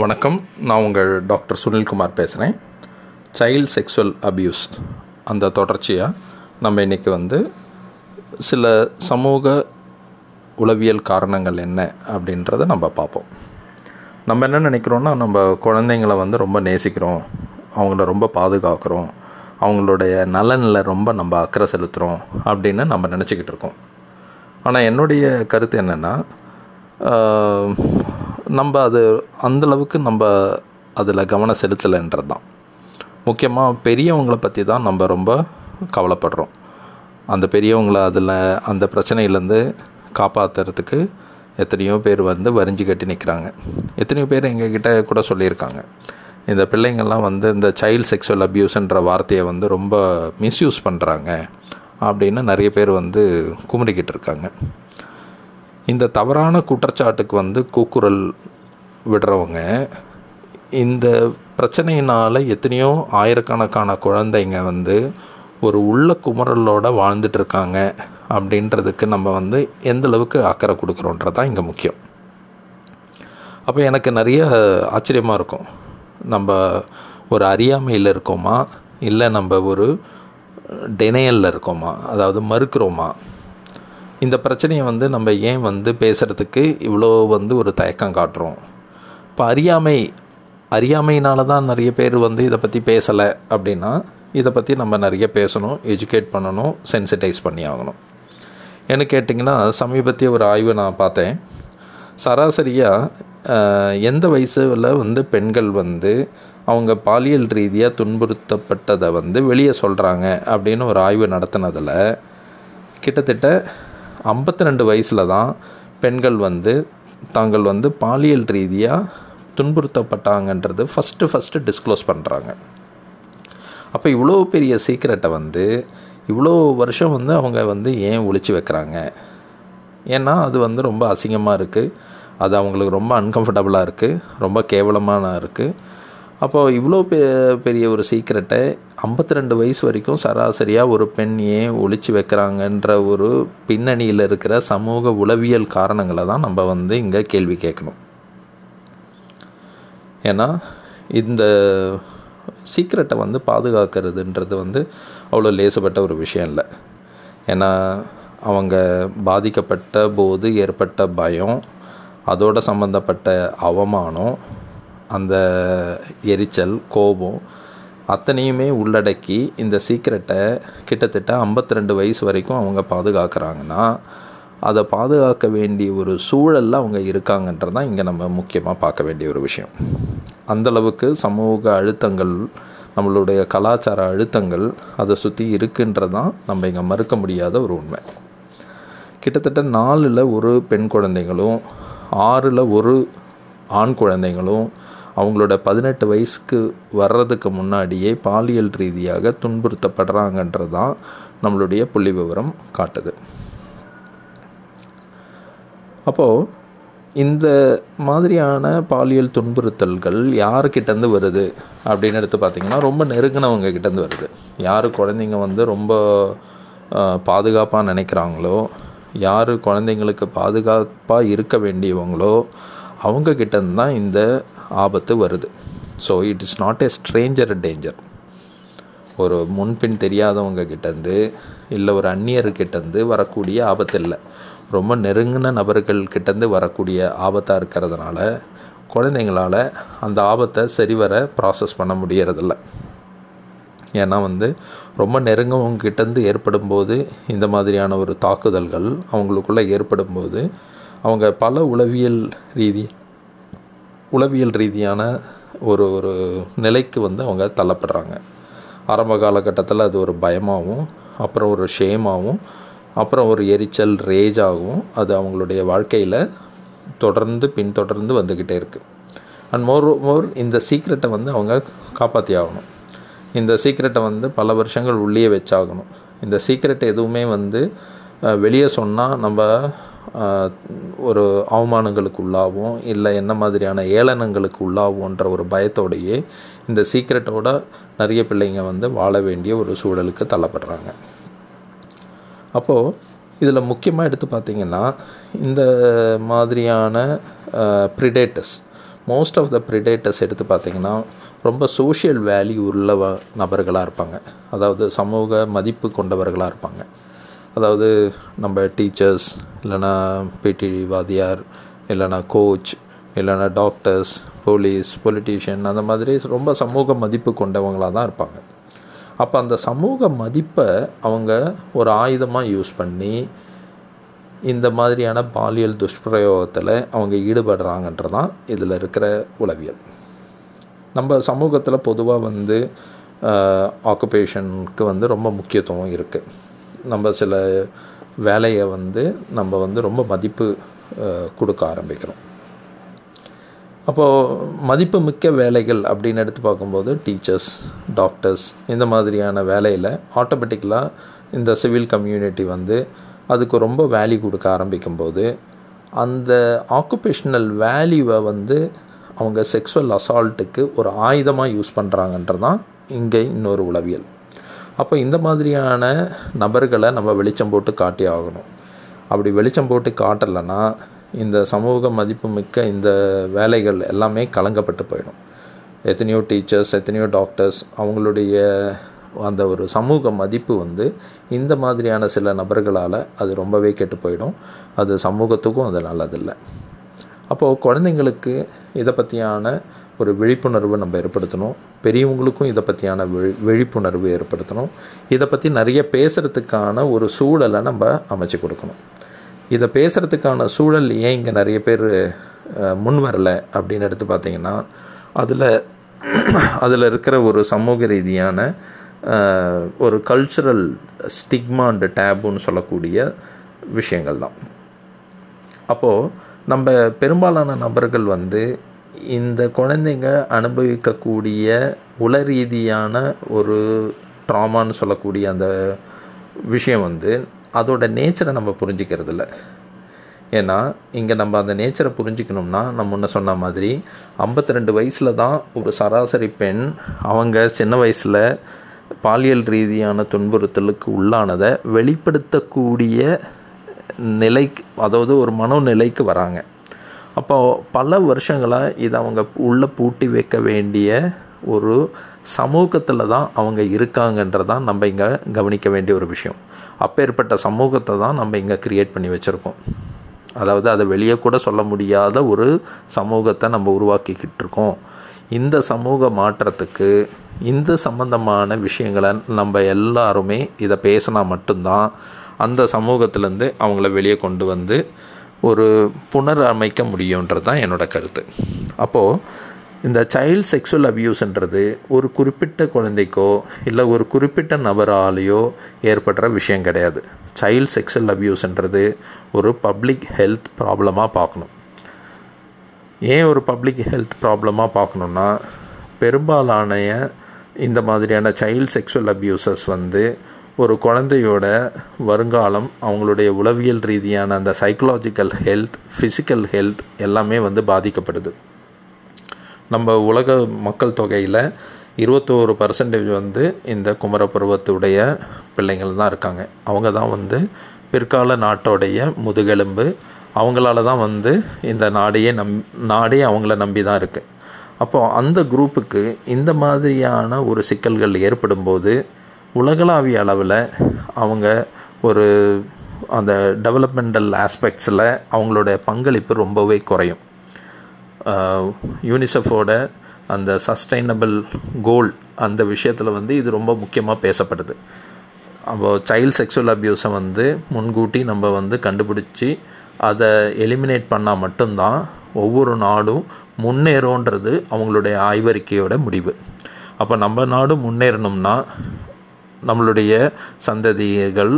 வணக்கம். நான் உங்கள் டாக்டர் சுனில்குமார் பேசுகிறேன் சைல்ட் செக்ஸுவல் அபியூஸ் அந்த தொடர்ச்சியாக நம்ம இன்றைக்கி வந்து சில சமூக உளவியல் காரணங்கள் என்ன அப்படின்றத நம்ம பார்ப்போம். நம்ம என்ன நினைக்கிறோன்னா நம்ம குழந்தைங்கள வந்து ரொம்ப நேசிக்கிறோம். அவங்கள ரொம்ப பாதுகாக்கிறோம். அவங்களுடைய நலனில் ரொம்ப நம்ம அக்கறை செலுத்துகிறோம் அப்படின்னு நம்ம நினச்சிக்கிட்டு இருக்கோம். ஆனால் என்னுடைய கருத்து என்னென்னா நம்ம அது அந்தளவுக்கு நம்ம அதில் கவனம் செலுத்தலைன்றது தான் முக்கியமாக பெரியவங்களை பற்றி தான் நம்ம ரொம்ப கவலைப்படுறோம். அந்த பெரியவங்களை அதில் அந்த பிரச்சனையிலேருந்து காப்பாற்றுறதுக்கு எத்தனையோ பேர் வந்து வரிஞ்சு கட்டி நிற்கிறாங்க எத்தனையோ பேர் எங்ககிட்ட கூட சொல்லியிருக்காங்க. இந்த பிள்ளைங்கள்லாம் வந்து இந்த சைல்டு செக்ஷுவல் அப்யூஸ்ன்ற வார்த்தையை வந்து ரொம்ப மிஸ்யூஸ் பண்ணுறாங்க அப்படின்னு நிறைய பேர் வந்து குமுறிக்கிட்டு இருக்காங்க. இந்த தவறான குற்றச்சாட்டுக்கு வந்து கூக்குரல் விடுறவங்க இந்த பிரச்சனையினால் எத்தனையோ ஆயிரக்கணக்கான குழந்தைங்க வந்து ஒரு உள்ள குமரலோடு வாழ்ந்துட்டுருக்காங்க அப்படின்றதுக்கு நம்ம வந்து எந்தளவுக்கு அக்கறை கொடுக்குறோன்றது தான் இங்கே முக்கியம். அப்போ எனக்கு நிறைய ஆச்சரியமாக இருக்கும். நம்ம ஒரு அறியாமையில் இருக்கோமா? இல்லை நம்ம ஒரு டெனையலில் இருக்கோமா? அதாவது மறுக்கிறோமா? இந்த பிரச்சனையை வந்து நம்ம ஏன் வந்து பேசுகிறதுக்கு இவ்வளோ வந்து ஒரு தயக்கம் காட்டுறோம்? இப்போ அறியாமை அறியாமையினால தான் நிறைய பேர் வந்து இதை பற்றி பேசலை அப்படின்னா இதை பற்றி நம்ம நிறைய பேசணும் எஜுகேட் பண்ணணும் சென்சிட்டைஸ் பண்ணி ஆகணும். என்ன கேட்டிங்கன்னா சமீபத்திய ஒரு ஆய்வை நான் பார்த்தேன். சராசரியாக எந்த வயசில் வந்து பெண்கள் வந்து அவங்க பாலியல் ரீதியாக துன்புறுத்தப்பட்டதை வந்து வெளியே சொல்கிறாங்க அப்படின்னு ஒரு ஆய்வு நடத்தினதில் கிட்டத்தட்ட ஐம்பத்தி ரெண்டு வயசில் தான் பெண்கள் வந்து தாங்கள் வந்து பாலியல் ரீதியாக துன்புறுத்தப்பட்டாங்கன்றது ஃபஸ்ட்டு ஃபஸ்ட்டு டிஸ்க்ளோஸ் பண்ணுறாங்க அப்போ இவ்வளோ பெரிய சீக்கிரட்டை வந்து இவ்வளோ வருஷம் வந்து அவங்க வந்து ஏன் ஒழிச்சு வைக்கிறாங்க? ஏன்னா அது வந்து ரொம்ப அசிங்கமாக இருக்குது அது அவங்களுக்கு ரொம்ப அன்கம்ஃபர்டபுளாக இருக்குது ரொம்ப கேவலமான இருக்குது அப்போது இவ்வளோ பெ பெரிய ஒரு சீக்கிரட்டை ஐம்பத்தி ரெண்டு வயசு வரைக்கும் சராசரியாக ஒரு பெண் ஏன் ஒழிச்சு வைக்கிறாங்கன்ற ஒரு பின்னணியில் இருக்கிற சமூக உளவியல் காரணங்களை தான் நம்ம வந்து இங்கே கேள்வி கேட்கணும். ஏன்னா இந்த சீக்கிரட்டை வந்து பாதுகாக்கிறதுன்றது வந்து அவ்வளோ லேசுப்பட்ட ஒரு விஷயம் இல்லை. ஏன்னா அவங்க பாதிக்கப்பட்ட போது ஏற்பட்ட பயம் அதோட சம்மந்தப்பட்ட அவமானம் அந்த எரிச்சல் கோபம் அத்தனையுமே உள்ளடக்கி இந்த சீக்கிரட்டை கிட்டத்தட்ட ஐம்பத்தி ரெண்டு வயசு வரைக்கும் அவங்க பாதுகாக்கிறாங்கன்னா அதை பாதுகாக்க வேண்டிய ஒரு சூழலில் அவங்க இருக்காங்கன்றது தான் இங்கே நம்ம முக்கியமாக பார்க்க வேண்டிய ஒரு விஷயம். அந்தளவுக்கு சமூக அழுத்தங்கள் நம்மளுடைய கலாச்சார அழுத்தங்கள் அதை சுற்றி இருக்குன்றது தான் நம்ம இங்கே மறுக்க முடியாத ஒரு உண்மை. கிட்டத்தட்ட நாலில் ஒரு பெண் குழந்தைங்களும் ஆறில் ஒரு ஆண் குழந்தைங்களும் அவங்களோட பதினெட்டு வயசுக்கு வர்றதுக்கு முன்னாடியே பாலியல் ரீதியாக துன்புறுத்தப்படுறாங்கன்றது தான் நம்மளுடைய புள்ளி விவரம் காட்டுது. அப்போது இந்த மாதிரியான பாலியல் துன்புறுத்தல்கள் யாருக்கிட்டேருந்து வருது? அப்படின்னு எடுத்து பார்த்திங்கன்னா ரொம்ப நெருங்கினவங்க கிட்டேருந்து வருது. யார் குழந்தைங்க வந்து ரொம்ப பாதுகாப்பாக நினைக்கிறாங்களோ யார் குழந்தைங்களுக்கு பாதுகாப்பாக இருக்க வேண்டியவங்களோ அவங்கக்கிட்டேருந்து தான் இந்த ஆபத்து வருது. So it is not a stranger danger ஒரு முன்பின் தெரியாதவங்க கிட்டேருந்து இல்லை ஒரு அந்நியர்கிட்டேருந்து வரக்கூடிய ஆபத்து இல்லை ரொம்ப நெருங்கின நபர்கள் கிட்டேருந்து வரக்கூடிய ஆபத்தாக இருக்கிறதுனால குழந்தைங்களால் அந்த ஆபத்தை சரிவர ப்ராசஸ் பண்ண முடியறதில்ல. ஏன்னா வந்து ரொம்ப நெருங்கவங்க கிட்டேருந்து ஏற்படும் போது இந்த மாதிரியான ஒரு தாக்குதல்கள் அவங்களுக்குள்ளே ஏற்படும் போது அவங்க பல உளவியல் ரீதி உளவியல் ரீதியான ஒரு ஒரு நிலைக்கு வந்து அவங்க தள்ளப்படுறாங்க. ஆரம்ப காலகட்டத்தில் அது ஒரு பயமாகவும் அப்புறம் ஒரு ஷேமாகவும் அப்புறம் ஒரு எரிச்சல் ரேஜாகவும் அது அவங்களுடைய வாழ்க்கையில் தொடர்ந்து பின்தொடர்ந்து வந்துக்கிட்டே இருக்குது அண்ட் மோர் மோர் இந்த சீக்ரெட்டை வந்து அவங்க காப்பாற்றி ஆகணும். இந்த சீக்ரெட்டை வந்து பல வருஷங்கள் உள்ளே வச்சாகணும். இந்த சீக்ரெட் எதுவுமே வந்து வெளியே சொன்னால் நம்ம ஒரு அவமானங்களுக்கு உள்ளாகும் இல்லை என்ன மாதிரியான ஏளனங்களுக்கு உள்ளாகும்ன்ற ஒரு பயத்தோடையே இந்த சீக்ரெட்டோட நிறைய பிள்ளைங்க வந்து வாழ வேண்டிய ஒரு சூழலுக்கு தள்ளப்படுறாங்க. அப்போது இதில் முக்கியமாக எடுத்து பார்த்திங்கன்னா இந்த மாதிரியான predators most of the predators எடுத்து பார்த்திங்கன்னா ரொம்ப சோஷியல் வேல்யூ உள்ள நபர்களாக இருப்பாங்க. அதாவது சமூக மதிப்பு கொண்டவர்களாக இருப்பாங்க. அதாவது நம்ம டீச்சர்ஸ் இல்லைனா பிடி வாதியார் இல்லைனா கோச் இல்லைனா டாக்டர்ஸ் போலீஸ் பொலிட்டீஷியன் அந்த மாதிரி ரொம்ப சமூக மதிப்பு கொண்டவங்களாக தான் இருப்பாங்க. அப்போ அந்த சமூக மதிப்பை அவங்க ஒரு ஆயுதமாக யூஸ் பண்ணி இந்த மாதிரியான பாலியல் துஷ்பிரயோகத்தில் அவங்க ஈடுபடுறாங்கன்றதான் இதில் இருக்கிற உளவியல். நம்ம சமூகத்தில் பொதுவாக வந்து ஆக்குபேஷனுக்கு வந்து ரொம்ப முக்கியத்துவம் இருக்குது நம்ம சில வேலையை வந்து நம்ம வந்து ரொம்ப மதிப்பு கொடுக்க ஆரம்பிக்கிறோம். அப்போது மதிப்பு மிக்க வேலைகள் அப்படின்னு எடுத்து பார்க்கும்போது டீச்சர்ஸ் டாக்டர்ஸ் இந்த மாதிரியான வேலையில் ஆட்டோமேட்டிக்கலாக இந்த சிவில் கம்யூனிட்டி வந்து அதுக்கு ரொம்ப வேல்யூ கொடுக்க ஆரம்பிக்கும்போது அந்த ஆக்குபேஷனல் வேல்யூவை வந்து அவங்க செக்ஸுவல் அசால்ட்டுக்கு ஒரு ஆயுதமாக யூஸ் பண்ணுறாங்கன்றதான் இங்கே இன்னொரு உளவியல். அப்போ இந்த மாதிரியான நபர்களை நம்ம வெளிச்சம் போட்டு காட்டி ஆகணும். அப்படி வெளிச்சம் போட்டு காட்டலைன்னா இந்த சமூக மதிப்பு மிக்க இந்த வேலைகள் எல்லாமே கலங்கப்பட்டு போயிடும். எத்தனையோ டீச்சர்ஸ் எத்தனையோ டாக்டர்ஸ் அவங்களுடைய அந்த ஒரு சமூக மதிப்பு வந்து இந்த மாதிரியான சில நபர்களால் அது ரொம்பவே கெட்டு போயிடும். அது சமூகத்துக்கும் அது நல்லதில்லை. அப்போது குழந்தைங்களுக்கு இதை பற்றியான ஒரு விழிப்புணர்வு நம்ம ஏற்படுத்தணும். பெரியவங்களுக்கும் இதை பற்றியான விழி விழிப்புணர்வு ஏற்படுத்தணும். இதை பற்றி நிறைய பேசுகிறதுக்கான ஒரு சூழலை நம்ம அமைச்சு கொடுக்கணும். இதை பேசுகிறதுக்கான சூழல் ஏன் இங்கே நிறைய பேர் முன் வரலை அப்படின்னு எடுத்து பார்த்தீங்கன்னா அதில் அதில் இருக்கிற ஒரு சமூக ரீதியான ஒரு கல்ச்சுரல் ஸ்டிக்மா அண்ட் டேபுன்னு சொல்லக்கூடிய விஷயங்கள் தான் அப்போது நம்ம பெரும்பாலான நபர்கள் வந்து இந்த குழந்தைங்க அனுபவிக்கக்கூடிய உள ரீதியான ஒரு ட்ராமான்னு சொல்லக்கூடிய அந்த விஷயம் வந்து அதோட நேச்சரை நம்ம புரிஞ்சிக்கிறது இல்லை ஏன்னா இங்கே நம்ம அந்த நேச்சரை புரிஞ்சிக்கணும்னா நம்ம முன்ன சொன்ன மாதிரி ஐம்பத்தி ரெண்டு வயசில் தான் ஒரு சராசரி பெண் அவங்க சின்ன வயசில் பாலியல் ரீதியான துன்புறுத்தலுக்கு உள்ளானதை வெளிப்படுத்தக்கூடிய நிலைக்கு அதாவது ஒரு மனோநிலைக்கு வராங்க. அப்போது பல வருஷங்களாக இதை அவங்க உள்ளே பூட்டி வைக்க வேண்டிய ஒரு சமூகத்தில் தான் அவங்க இருக்காங்கன்றதான் நம்ம இங்கே கவனிக்க வேண்டிய ஒரு விஷயம். அப்பேற்பட்ட சமூகத்தை தான் நம்ம இங்கே க்ரியேட் பண்ணி வச்சுருக்கோம். அதாவது அதை வெளியே கூட சொல்ல முடியாத ஒரு சமூகத்தை நம்ம உருவாக்கிக்கிட்டு இருக்கோம். இந்த சமூக மாற்றத்துக்கு இந்த சம்பந்தமான விஷயங்களை நம்ம எல்லாருமே இதை பேசினா மட்டும்தான் அந்த சமூகத்திலேருந்து அவங்கள வெளியே கொண்டு வந்து ஒரு புனரமைக்க முடியுன்றது தான் என்னோடய கருத்து. அப்போது இந்த சைல்ட் செக்ஸுவல் அப்யூஸ்ன்றது ஒரு குறிப்பிட்ட குழந்தைக்கோ இல்லை ஒரு குறிப்பிட்ட நபராலேயோ ஏற்படுற விஷயம் கிடையாது. சைல்ட் செக்ஸுவல் அப்யூஸ்ன்றது ஒரு பப்ளிக் ஹெல்த் ப்ராப்ளமாக பார்க்கணும். ஏன் ஒரு பப்ளிக் ஹெல்த் ப்ராப்ளமாக பார்க்கணுன்னா பெரும்பாலான இந்த மாதிரியான சைல்ட் செக்ஸுவல் அப்யூசஸ் வந்து ஒரு குழந்தையோட வருங்காலம் அவங்களுடைய உளவியல் ரீதியான அந்த சைக்கலாஜிக்கல் ஹெல்த் ஃபிசிக்கல் ஹெல்த் எல்லாமே வந்து பாதிக்கப்படுது. நம்ம உலக மக்கள் தொகையில் இருபத்தோரு பர்சன்டேஜ் வந்து இந்த குமரப்பருவத்துடைய பிள்ளைங்கள் தான் இருக்காங்க. அவங்க தான் வந்து பிற்கால நாட்டோடைய முதுகெலும்பு. அவங்களால தான் வந்து இந்த நாடையே நம் நாடே அவங்கள நம்பி தான் இருக்குது அப்போது அந்த குரூப்புக்கு இந்த மாதிரியான ஒரு சிக்கல்கள் ஏற்படும்போது உலகளாவிய அளவில் அவங்க ஒரு அந்த டெவலப்மெண்டல் ஆஸ்பெக்ட்ஸில் அவங்களோட பங்களிப்பு ரொம்பவே குறையும். யூனிசெஃபோட அந்த சஸ்டைனபிள் கோல் அந்த விஷயத்தில் வந்து இது ரொம்ப முக்கியமாக பேசப்படுது. அப்போ சைல்ட் செக்ஸுவல் அப்யூஸை வந்து முன்கூட்டி நம்ம வந்து கண்டுபிடிச்சி அதை எலிமினேட் பண்ணால் மட்டும்தான் ஒவ்வொரு நாடும் முன்னேறோன்றது அவங்களுடைய ஆய்வறிக்கையோட முடிவு. அப்போ நம்ம நாடு முன்னேறணும்னா நம்மளுடைய சந்ததிகள்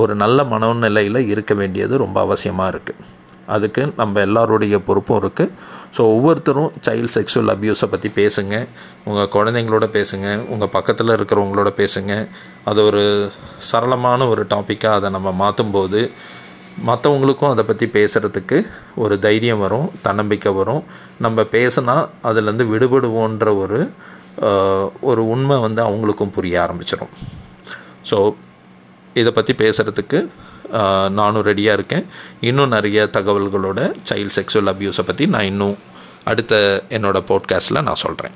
ஒரு நல்ல மனநிலையில் இருக்க வேண்டியது ரொம்ப அவசியமாக இருக்குது அதுக்கு நம்ம எல்லாருடைய பொறுப்பும் இருக்குது ஸோ ஒவ்வொருத்தரும் சைல்ட் செக்ஷுவல் அப்யூஸை பற்றி பேசுங்க. உங்கள் குழந்தைங்களோட பேசுங்க. உங்கள் பக்கத்தில் இருக்கிறவங்களோட பேசுங்க. அது ஒரு சரளமான ஒரு டாப்பிக்காக அதை நம்ம மாற்றும்போது மற்றவங்களுக்கும் அதை பற்றி பேசுகிறதுக்கு ஒரு தைரியம் வரும் தன்னம்பிக்கை வரும். நம்ம பேசினா அதுலேருந்து விடுபடுவோன்ற ஒரு ஒரு உண்மை வந்து அவங்களுக்கும் புரிய ஆரம்பிச்சிடும் ஸோ இதை பற்றி பேசுகிறதுக்கு நானும் ரெடியாக இருக்கேன். இன்னும் நிறைய தகவல்களோட சைல்ட் செக்ஸுவல் அப்யூஸை பற்றி நான் இன்னும் அடுத்த என்னோடய போட்காஸ்ட்டில் நான் சொல்கிறேன்